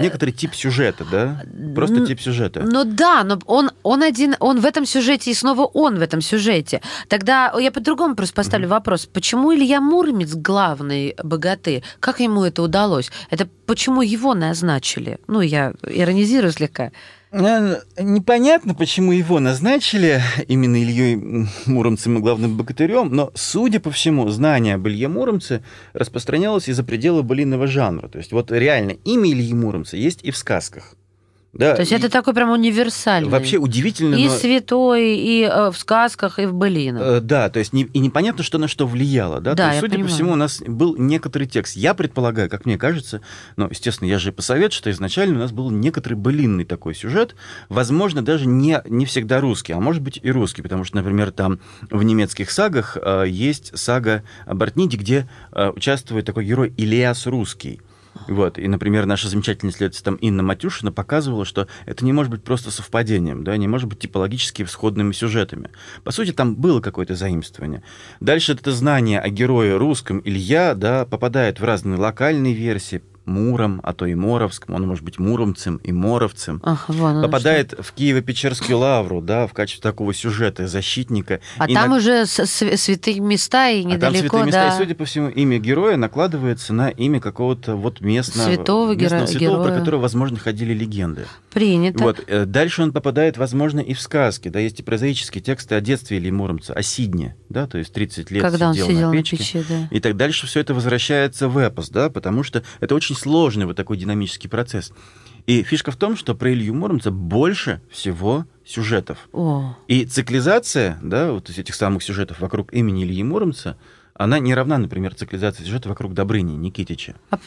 некоторый тип сюжета, да? Просто тип сюжета. Ну да, но он, он один, он в этом сюжете, и снова он в этом сюжете. Тогда я по-другому просто поставлю вопрос. Почему Илья Муромец главный богатырь? Как ему это удалось? Это почему его назначили? Ну, я иронизирую слегка. Э, Непонятно, почему его назначили именно Ильей Муромцем и главным богатырем, но, судя по всему, знание об Илье Муромце распространялось и за пределы былинного жанра. То есть вот реально имя Ильи Муромца есть и в сказках. Да, То есть и это такой прям универсальный. Вообще удивительно, и но- святой, и э, в сказках, и в былинах. Э, Да, то есть не- и непонятно, что на что влияло. Да? Да, То есть, судя понимаю. по всему, у нас был некоторый текст. Я предполагаю, как мне кажется, но, естественно, я же посовет, что изначально у нас был некоторый былинный такой сюжет, возможно, даже не, не всегда русский, а может быть и русский, потому что, например, там в немецких сагах э, есть сага о Бартниде, где э, участвует такой герой Илиас Русский. Вот. И, например, наша замечательная исследователь там Инна Матюшина показывала, что это не может быть просто совпадением, да, не может быть типологически сходными сюжетами. По сути, там было какое-то заимствование. Дальше это знание о герое русском Илья, да, попадает в разные локальные версии, Муром, а то и Моровском, он может быть Муромцем и Моровцем. Ах, вон Попадает в Киево-Печерскую лавру, да, в качестве такого сюжета, защитника. что. А И там на- уже святые места и а там недалеко, святые места, да. и, судя по всему, имя героя накладывается на имя какого-то вот местного, Святого местного геро- святого, про героя. которого, возможно, ходили легенды. Принято. Вот. э, Дальше он попадает, возможно, и в сказки. Да, есть и прозаические тексты о детстве Ильи Муромца, о Сидне, да, то есть 30 лет Когда он сидел, сидел на на печке. печи, да. И так дальше все это возвращается в эпос, да, потому что это очень сложный вот такой динамический процесс. И фишка в том, что про Илью Муромца больше всего сюжетов. О, И циклизация, да, вот из этих самых сюжетов вокруг имени Ильи Муромца, она не равна, например, циклизации сюжета вокруг Добрыни, Никитича. а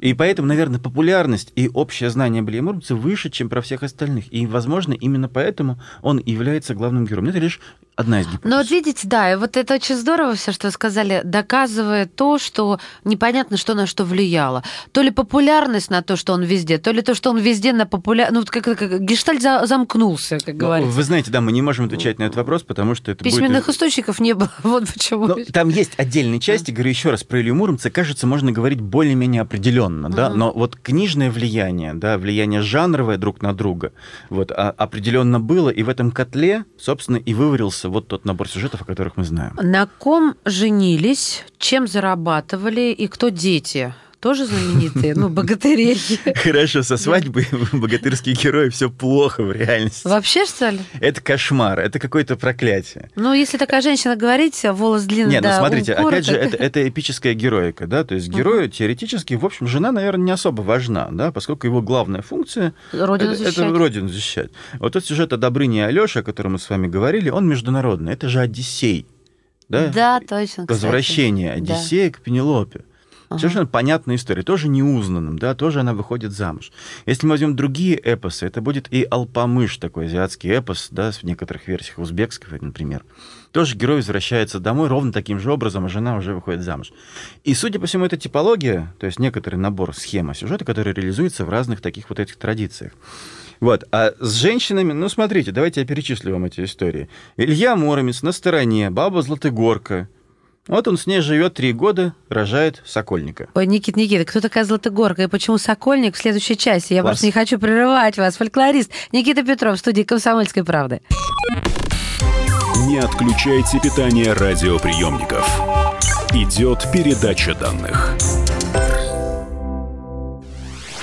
И поэтому, наверное, популярность и общее знание об Илье Муромце выше, чем про всех остальных. И, возможно, именно поэтому он является главным героем. Но это лишь одна из гипотез. Ну вот видите, да, и вот это очень здорово все, что вы сказали, доказывает то, что непонятно, что на что влияло. То ли популярность на то, что он везде, то ли то, что он везде на популярность... Ну, вот как, как гештальт за- замкнулся, как Ну, говорится. вы знаете, да, мы не можем отвечать на этот вопрос, потому что это Письменных будет... источников не было, вот почему. Ну, там есть отдельные части, говорю еще раз, про Илью Муромца, кажется, можно говорить более-менее определенно, да, но вот книжное влияние, да, влияние жанровое друг на друга, вот, а- определенно было, и в этом котле, собственно, и выварился вот тот набор сюжетов, о которых мы знаем. На ком женились, чем зарабатывали и кто дети? Тоже знаменитые, ну, богатыри. Хорошо, со свадьбы богатырские герои все плохо в реальности. Вообще, что ли? Это кошмар, это какое-то проклятие. Ну, если такая женщина говорит, волос длинный, Нет, ну да, смотрите, опять же, это, это эпическая героика, да, то есть герою теоретически, в общем, жена, наверное, не особо важна, да, поскольку его главная функция Родину это, это родину защищать. Вот тот сюжет о Добрыне и Алёше, о котором мы с вами говорили, он международный, это же Одиссей, да? Да, точно, кстати. Возвращение Да. Одиссея к Пенелопе. Совершенно понятная история, тоже неузнанным, да, тоже она выходит замуж. Если мы возьмем другие эпосы, это будет и Алпамыш, такой азиатский эпос, да, в некоторых версиях узбекского, например. Тоже герой возвращается домой ровно таким же образом, а жена уже выходит замуж. И, судя по всему, это типология, то есть некоторый набор схема сюжета, который реализуется в разных таких вот этих традициях. Вот. А с женщинами, ну, смотрите, давайте я перечислю вам эти истории. Илья Муромец на стороне, баба Златогорка. Вот он с ней живет три года, рожает Сокольника. Ой, Никит, Никита, кто такая Златогорка и почему Сокольник в следующей части? Я Класс. просто не хочу прерывать вас. Фольклорист Никита Петров в студии «Комсомольской правды». Не отключайте питание радиоприемников. Идет передача данных.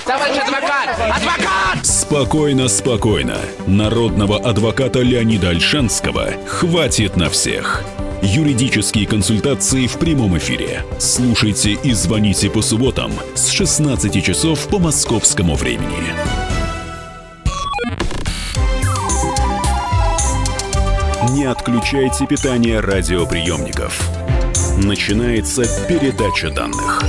Товарищ адвокат! Адвокат! Спокойно, спокойно. Народного адвоката Леонида Альшанского хватит на всех. Юридические консультации в прямом эфире. Слушайте и звоните по субботам с 16 часов по московскому времени. Не отключайте питание радиоприемников. Начинается передача данных.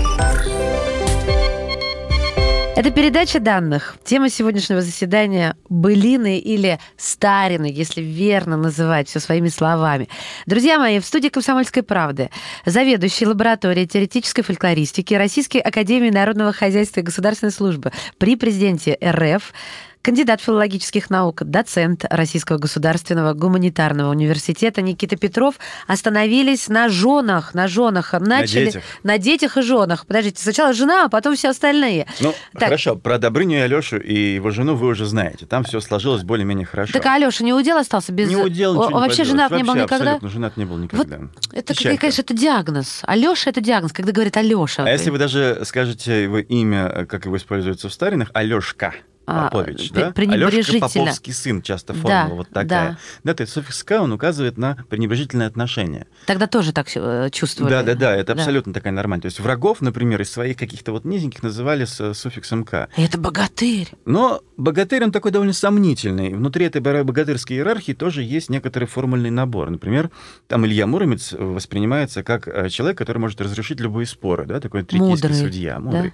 Это передача данных. Тема сегодняшнего заседания – былины или старины, если верно называть все своими словами. Друзья мои, в студии «Комсомольской правды» заведующий лабораторией теоретической фольклористики Российской академии народного хозяйства и государственной службы при президенте РФ кандидат филологических наук, доцент Российского государственного гуманитарного университета Никита Петров остановились на женах, на женах, начали детях. на детях и женах. Подождите, сначала жена, а потом все остальные. Ну, Так. хорошо, про Добрыню и Алешу и его жену вы уже знаете. Там все сложилось более-менее хорошо. Так Алёша не удел остался без... Не удел, О- ничего он не вообще поделаешь. женат не был Вообще никогда? абсолютно женат не был никогда. Это, Печалька. конечно, это диагноз. Алёша это диагноз, когда говорит Алёша. А если вы даже скажете его имя, как его используется в старинах, Алешка А, Попович, пре- да? пренебрежительно. Алешка Поповский сын, часто Да, формула вот такая. да. Да, то есть суффикс «к» он указывает на пренебрежительное отношение. Тогда тоже так э, чувствовали. Да, да, да, это абсолютно такая нормальная. То есть врагов, например, из своих каких-то вот низеньких называли с суффиксом «к». И Это богатырь. Но богатырь, он такой довольно сомнительный. Внутри этой богатырской иерархии тоже есть некоторый формульный набор. Например, там Илья Муромец воспринимается как э, человек, который может разрешить любые споры, да, такой Мудрый, судья, мудрый.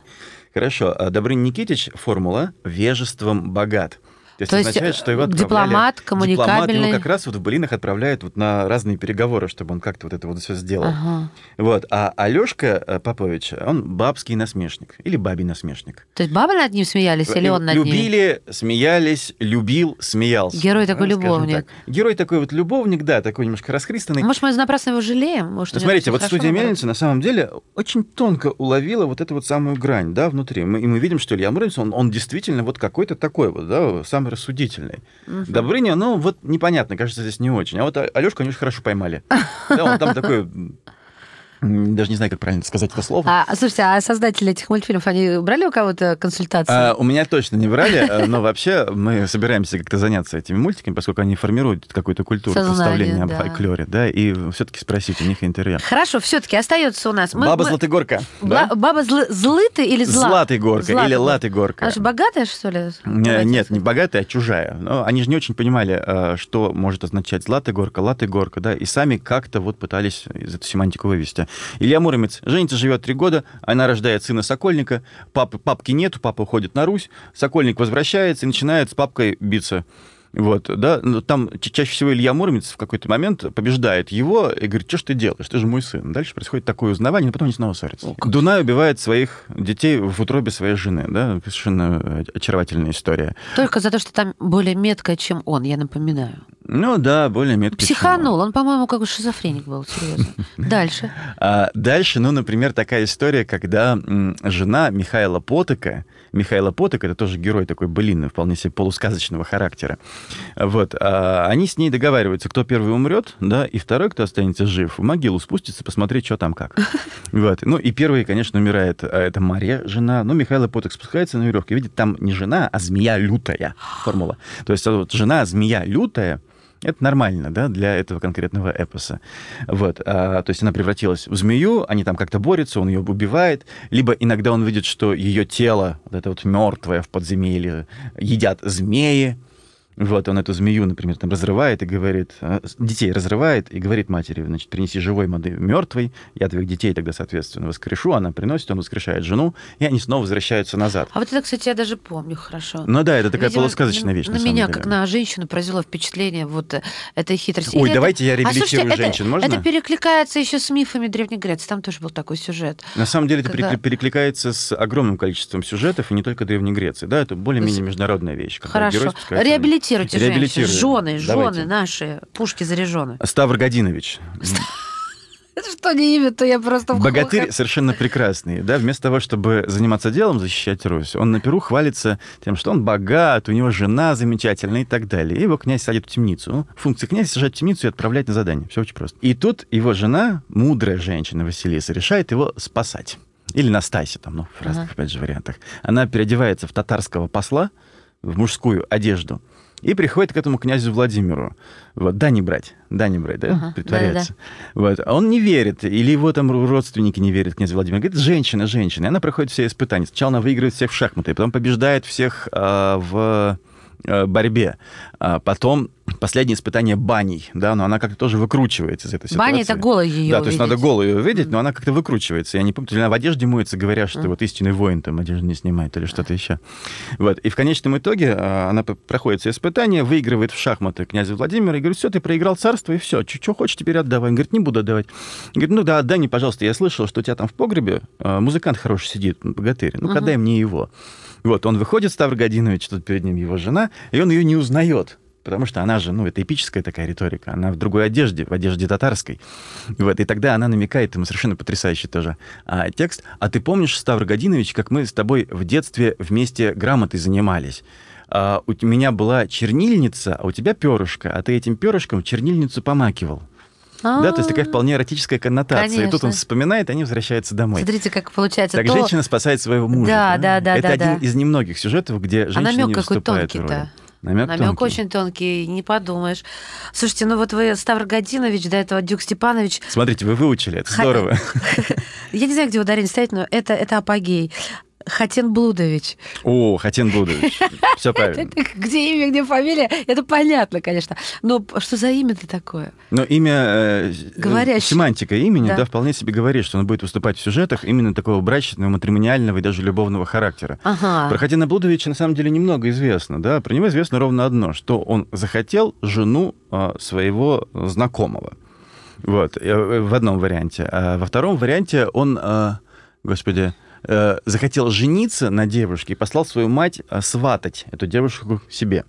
Хорошо, а Добрын Никитич формула «вежеством богат». То есть, То есть, означает, что его э, дипломат, Дипломат коммуникабельный. его как раз вот в Былинах отправляют вот на разные переговоры, чтобы он как-то вот это вот все сделал. Ага. Вот. А Алешка Попович, он бабский насмешник или бабий насмешник. То есть бабы над ним смеялись, или он над ними? Любили, смеялись, любил, смеялся. Герой такой скажем любовник. так. Герой такой вот любовник, да, такой немножко расхристанный. Может, мы напрасно его жалеем? Может, Ну, смотрите, вот студия? Мельница на самом деле очень тонко уловила вот эту вот самую грань, да, внутри. Мы, и мы видим, что Илья Муромец, он, он действительно вот какой-то такой вот, да, самый рассудительный. Добрыня, ну, вот непонятно, кажется, здесь не очень. А вот Алешку они очень хорошо поймали. Да, он там такой... Даже не знаю, как правильно сказать это слово. А, слушайте, а создатели этих мультфильмов, они брали у кого-то консультации? А, у меня точно не брали, а, но вообще мы собираемся как-то заняться этими мультиками, поскольку они формируют какую-то культуру представления об фольклоре, да, и все-таки спросить у них интервью. Хорошо, все-таки остается у нас. Баба да? Баба злы... злыты или зла? Златый горка или Златый латый горка. Она же богатая, что ли? Не- Нет, не богатая, а чужая. Но они же не очень понимали, э, что может означать златая горка, латая горка, да, и сами как-то вот пытались из эту семантику вывести. Илья Муромец. Женится, живет три года, она рождает сына Сокольника, папы, папки нету, папа уходит на Русь, Сокольник возвращается и начинает с папкой биться. Вот, да, но там ча- чаще всего Илья Муромец в какой-то момент побеждает его и говорит, что ж ты делаешь, ты же мой сын. Дальше происходит такое узнавание, но потом они снова ссорятся. Дунай убивает своих детей в утробе своей жены, да, совершенно э, очаровательная история. Только за то, что там более меткая, чем он, я напоминаю. Ну да, более меткий. Психанул. Он, по-моему, как бы шизофреник был, серьезно. Дальше. А дальше, ну, например, такая история, когда жена Михаила Потока, Михаила Потока, это тоже герой такой былины, вполне себе полусказочного характера, вот, а они с ней договариваются, кто первый умрет, да, и второй, кто останется жив, в могилу спустится, посмотреть, что там как. Вот. Ну, и первый, конечно, умирает, а это Мария, жена, ну, Михаил Поток спускается на веревке, видит, там не жена, а змея лютая, формула. То есть вот жена, змея лютая, это нормально, да, для этого конкретного эпоса. Вот. А, то есть она превратилась в змею, они там как-то борются, он ее убивает, либо иногда он видит, что ее тело, вот это вот мертвое в подземелье, едят змеи, вот, он эту змею, например, там разрывает и говорит, а, детей разрывает и говорит матери, значит, принеси живой моды мертвой, я твоих детей тогда, соответственно, воскрешу, она приносит, он воскрешает жену, и они снова возвращаются назад. А вот это, кстати, я даже помню хорошо. Ну да, это такая Видимо, полусказочная вещь, на, на, меня, деле. как на женщину, произвело впечатление вот э, этой хитрости. Ой, Или давайте это... я реабилитирую а, слушайте, женщин, это, можно? Это перекликается еще с мифами Древней Греции, там тоже был такой сюжет. На самом деле Когда... это перекликается с огромным количеством сюжетов, и не только Древней Греции, да, это более-менее международная вещь. Хорошо, реабилитируйте женщин жены, Давайте. жены наши, пушки заряжены. Ставр Годинович. Это что не имя, то я просто в Богатырь хохот. совершенно прекрасный. Да? Вместо того, чтобы заниматься делом, защищать Русь, он на Перу хвалится тем, что он богат, у него жена замечательная и так далее. И его князь садит в темницу. Функция князя — сажать в темницу и отправлять на задание. Все очень просто. И тут его жена, мудрая женщина Василиса, решает его спасать. Или Настасья, там, ну, в разных, Ага. опять же, вариантах. Она переодевается в татарского посла, в мужскую одежду, и приходит к этому князю Владимиру. Вот, да, не брать, да, не брать, да, Ага, притворяется. Вот. А он не верит, или его там родственники не верят, князь Владимир. Говорит, женщина, женщина. И она проходит все испытания. Сначала она выигрывает всех в шахматы, потом побеждает всех а, в борьбе. А потом последнее испытание баней, да, но она как-то тоже выкручивается из этой ситуации. Баня это голой ее Да, то есть увидеть. надо голую ее видеть, но она как-то выкручивается. Я не помню, то ли она в одежде моется, говоря, что Мгм. вот истинный воин там одежду не снимает или что-то еще. Вот. И в конечном итоге а, она проходит все испытания, выигрывает в шахматы князя Владимира и говорит, все, ты проиграл царство, и все, что хочешь теперь отдавай. Он говорит, не буду отдавать. Говорит, ну да, отдай мне, пожалуйста, я слышал, что у тебя там в погребе а, музыкант хороший сидит, богатырь, ну-ка Мгм. дай мне его. Вот, он выходит, Ставр Годинович, тут перед ним его жена, и он ее не узнает. Потому что она же, ну, это эпическая такая риторика. Она в другой одежде, в одежде татарской. Вот, и тогда она намекает ему совершенно потрясающий тоже а, текст. А ты помнишь, Ставр Годинович, как мы с тобой в детстве вместе грамотой занимались? А, у меня была чернильница, а у тебя перышко, а ты этим перышком чернильницу помакивал. Да, то есть такая вполне эротическая коннотация. И тут он Конечно. вспоминает, и они возвращаются домой. Смотрите, как получается Так то... женщина спасает своего мужа. Да, да, да, Это да, один да. из немногих сюжетов, где А женщина намек не какой тонкий-то. Намек, Намек тонкий. очень тонкий, не подумаешь. Слушайте, ну вот вы Ставр Годинович, до этого Дюк Степанович. Смотрите, вы выучили, это здорово. Я не знаю, где ударение ставить, но это, это апогей. Хатен Блудович. О, Хатен Блудович. Все правильно. Где имя, где фамилия, это понятно, конечно. Но что за имя-то такое? Но имя, э, Говорящее. семантика имени, Да. вполне себе говорит, что он будет выступать в сюжетах именно такого брачного, матримониального и даже любовного характера. Ага. Про Хатена Блудовича на самом деле немного известно, да. Про него известно ровно одно, что он захотел жену а, своего знакомого. Вот, э, в одном варианте. А во втором варианте он, а, господи, э, захотел жениться на девушке и послал свою мать а, сватать эту девушку себе.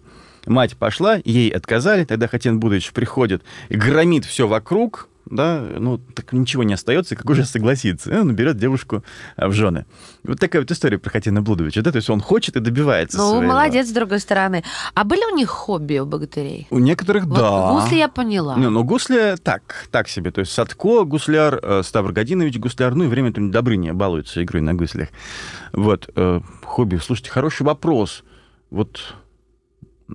Мать пошла, ей отказали, тогда Хатен Будович приходит громит все вокруг, да, ну, так ничего не остается, как уже согласиться. И он берет девушку а, в жены. Вот такая вот история про Хатена Блудовича, да, то есть он хочет и добивается Ну, своего. молодец, с другой стороны. А были у них хобби у богатырей? У некоторых, Вот да. гусли я поняла. Не, ну, гусли так, так себе. То есть Садко, гусляр, э, Ставр Годинович, гусляр, ну и время времени Добрыня балуется игрой на гуслях. Вот, э, хобби. Слушайте, хороший вопрос. Вот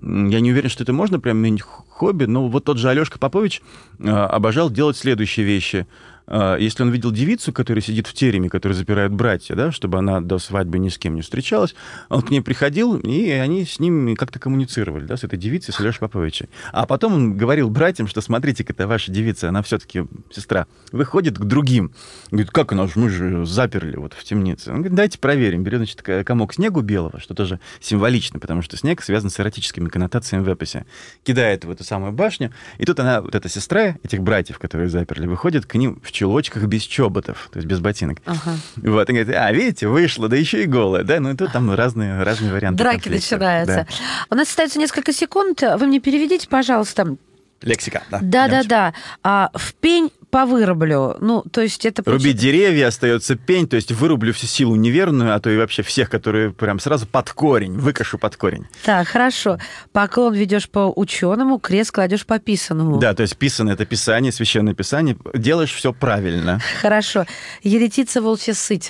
я не уверен, что это можно прям хобби, но вот тот же Алешка Попович э, обожал делать следующие вещи. Э, Если он видел девицу, которая сидит в тереме, которую запирают братья, да, чтобы она до свадьбы ни с кем не встречалась, он к ней приходил, и они с ним как-то коммуницировали, да, с этой девицей, с Алешей Поповичем. А потом он говорил братьям, что смотрите-ка, это ваша девица, она все-таки сестра, выходит к другим. Говорит, как она, мы же заперли вот в темнице. Он говорит, дайте проверим. Берет, значит, комок снегу белого, что тоже символично, потому что снег связан с эротическими коннотациями в эпосе. Кидает в эту самую башню, и тут она, вот эта сестра этих братьев, которые заперли, выходит к ним в чулочках без чоботов, то есть без ботинок. Ага. Вот, и говорит, а, видите, вышло, да еще и голая, да, ну и тут там разные, разные варианты Драки начинаются. Да. У нас остается несколько секунд. Вы мне переведите, пожалуйста, Лексика, да. Да-да-да. А в пень повырублю. Ну, то есть это... Рубить деревья, остается пень, то есть вырублю всю силу неверную, а то и вообще всех, которые прям сразу под корень, выкашу под корень. Так, хорошо. Поклон ведешь по ученому, крест кладешь по писанному. Да, то есть писанное это писание, священное писание. Делаешь все правильно. Хорошо. Еретица волчья сыть.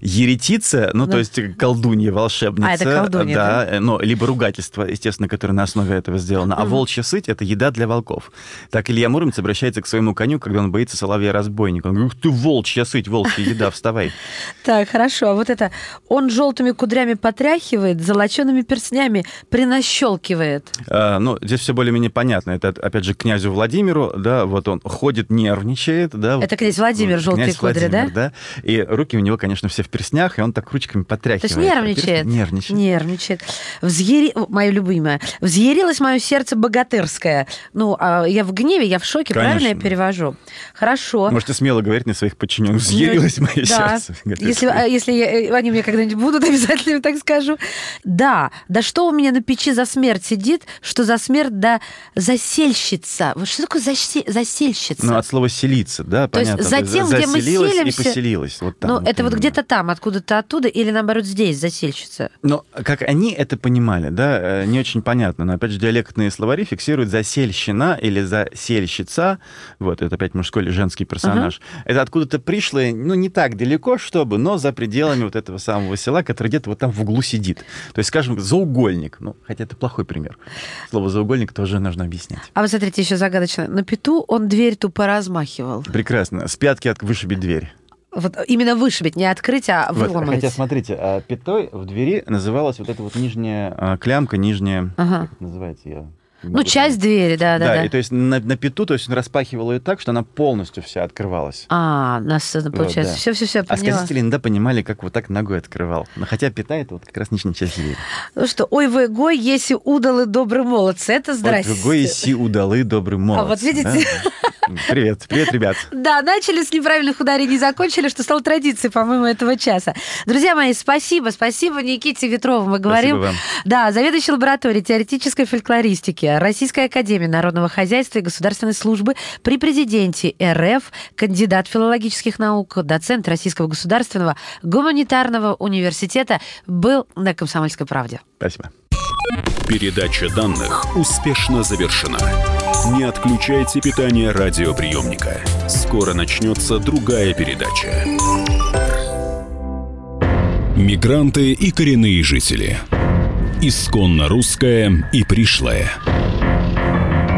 Еретица, ну, да. то есть колдунья, волшебница. А, это колдунья, да? да? Ну, либо ругательство, естественно, которое на основе этого сделано. А волчья сыть — это еда для волков. Так Илья Муромец обращается к своему коню, когда он боится соловья-разбойника. Он говорит, ух ты, волчья сыть, волчья еда, вставай. Так, хорошо. А вот это, он желтыми кудрями потряхивает, золочеными перстнями принащелкивает. А, ну, здесь все более-менее понятно. Это, опять же, князю Владимиру, да, вот он ходит, нервничает, да. Это князь Владимир, желтые кудри, да? да? И руки у него, конечно, все в перстнях, и он так ручками потряхивает. То есть нервничает. Нервничает. Нервничает. Взъери... Мое любимое. Взъярилось мое сердце богатырское. Ну, а я в гневе, я в шоке, Конечно. правильно я перевожу? Хорошо. Можете смело говорить на своих подчиненных. Взъярилось мое да. сердце. Если, а, если я, они мне когда-нибудь будут, обязательно так скажу. Да, да что у меня на печи за смерть сидит, что за смерть, да засельщица. Вот что такое засе... засельщица? Ну, от слова селиться, да, То понятно. есть за тем, где мы селимся... и поселилась. Вот там, ну, вот это вот именно. где-то там, откуда-то оттуда, или наоборот здесь засельщица? Но как они это понимали, да, э, не очень понятно. Но опять же, диалектные словари фиксируют засельщина или засельщица. Вот, это опять мужской или женский персонаж. Это откуда-то пришлое, ну, не так далеко, чтобы, но за пределами вот этого самого села, который где-то вот там в углу сидит. То есть, скажем, заугольник. Ну, хотя это плохой пример. Слово заугольник тоже нужно объяснять. А вы смотрите, еще загадочно. На пету он дверь тупо размахивал. Прекрасно. С пятки вышибить дверь. Вот именно вышибить, не открыть, а Вот, выломать. Хотя, смотрите, а, пятой в двери называлась вот эта вот нижняя а, клямка, нижняя... Ага. Как это называется? Я... Ну, часть двери, да, да, Да, да. и то есть на, на пету, то есть он распахивал ее так, что она полностью вся открывалась. А, у нас получается. да. Все, все, все, А поняла. сказители иногда понимали, как вот так ногой открывал. Но хотя пята это вот как раз нижняя часть двери. Ну что, ой, вы гой, если удалы добрый молодцы. Это здрасте. Вот другой си удалы добрый молодцы. А вот видите? да? Привет, привет, ребят. Да, начали с неправильных ударений, закончили, что стало традицией, по-моему, этого часа. Друзья мои, спасибо, спасибо Никите Ветрову. Мы говорим, да, заведующий лабораторией теоретической фольклористики Российской академии народного хозяйства и государственной службы при президенте РФ, кандидат филологических наук, доцент Российского государственного гуманитарного университета был на «Комсомольской правде». Спасибо. Передача данных успешно завершена. Не отключайте питание радиоприемника. Скоро начнется другая передача. Мигранты и коренные жители. Исконно русское и пришлое.